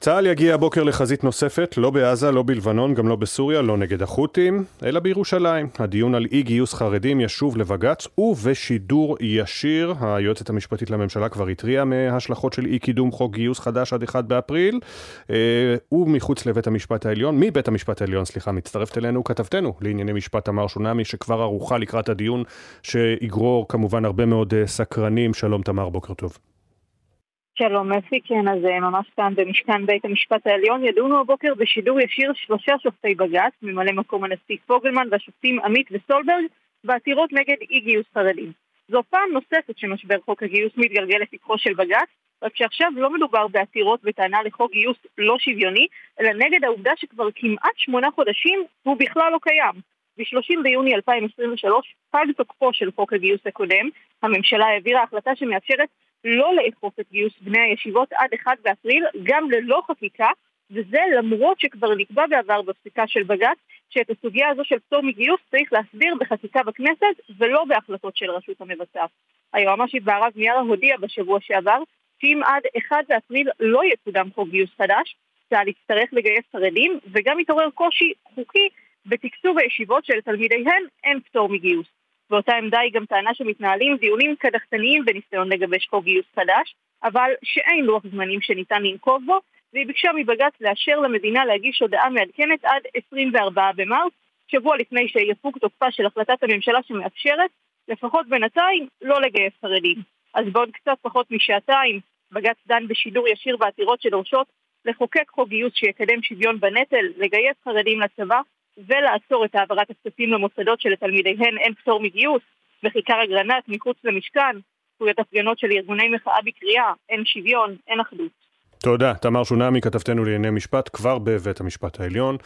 צה"ל יגיע הבוקר לחזית נוספת, לא בעזה, לא בלבנון, גם לא בסוריה, לא נגד החות'ים, אלא בירושלים. הדיון על אי גיוס חרדים ישוב לבג"ץ ובשידור ישיר. היועצת המשפטית לממשלה כבר התריעה מהשלכות של אי קידום חוק גיוס חדש עד 1 באפריל. אה, ומחוץ לבית המשפט העליון, מבית המשפט העליון, סליחה, מצטרפת אלינו כתבתנו לענייני משפט תמר שונמי, שכבר ערוכה לקראת הדיון, שיגרור כמובן הרבה מאוד אה, סקרנים. שלום תמר, בוקר טוב. שלום אפי, כן, אז אה, ממש כאן במשכן בית המשפט העליון ידונו הבוקר בשידור ישיר שלושה שופטי בג"ץ, ממלא מקום הנשיא פוגלמן והשופטים עמית וסולברג, בעתירות נגד אי גיוס חרדים. זו פעם נוספת שמשבר חוק הגיוס מתגלגל לפתחו של בג"ץ, רק שעכשיו לא מדובר בעתירות בטענה לחוק גיוס לא שוויוני, אלא נגד העובדה שכבר כמעט שמונה חודשים הוא בכלל לא קיים. ב-30 ביוני 2023 פג תוקפו של חוק הגיוס הקודם, הממשלה העבירה החלטה שמאפשרת לא לאכוף את גיוס בני הישיבות עד 1 באפריל, גם ללא חקיקה, וזה למרות שכבר נקבע בעבר בפסיקה של בג"ץ, שאת הסוגיה הזו של פטור מגיוס צריך להסביר בחקיקה בכנסת ולא בהחלטות של הרשות המבצעת. היועמ"שית בערב מיארה הודיעה בשבוע שעבר שאם עד 1 באפריל לא יקודם חוק גיוס חדש, צה"ל יצטרך לגייס חרדים וגם יתעורר קושי חוקי בתקצוב הישיבות שלתלמידיהן אין פטור מגיוס. באותה עמדה היא גם טענה שמתנהלים דיונים קדחתניים בניסיון לגבש חוק גיוס חדש, אבל שאין לוח זמנים שניתן לנקוב בו, והיא ביקשה מבג"ץ לאשר למדינה להגיש הודעה מעדכנת עד 24 במרס, שבוע לפני שיפוג תוקפה של החלטת הממשלה שמאפשרת, לפחות בינתיים, לא לגייס חרדים. אז בעוד קצת פחות משעתיים, בג"ץ דן בשידור ישיר בעתירות שדורשות לחוקק חוק גיוס שיקדם שוויון בנטל, לגייס חרדים לצבא ולעצור את העברת הכספים למוסדות שלתלמידיהן אין פטור מגיוס, בכיכר אגרנט מחוץ למשכן, זכויות הפגנות של ארגוני מחאה בקריאה, אין שוויון, אין אחדות. תודה. תמר שונמי, כתבתנו לענייני משפט, כבר בבית המשפט העליון.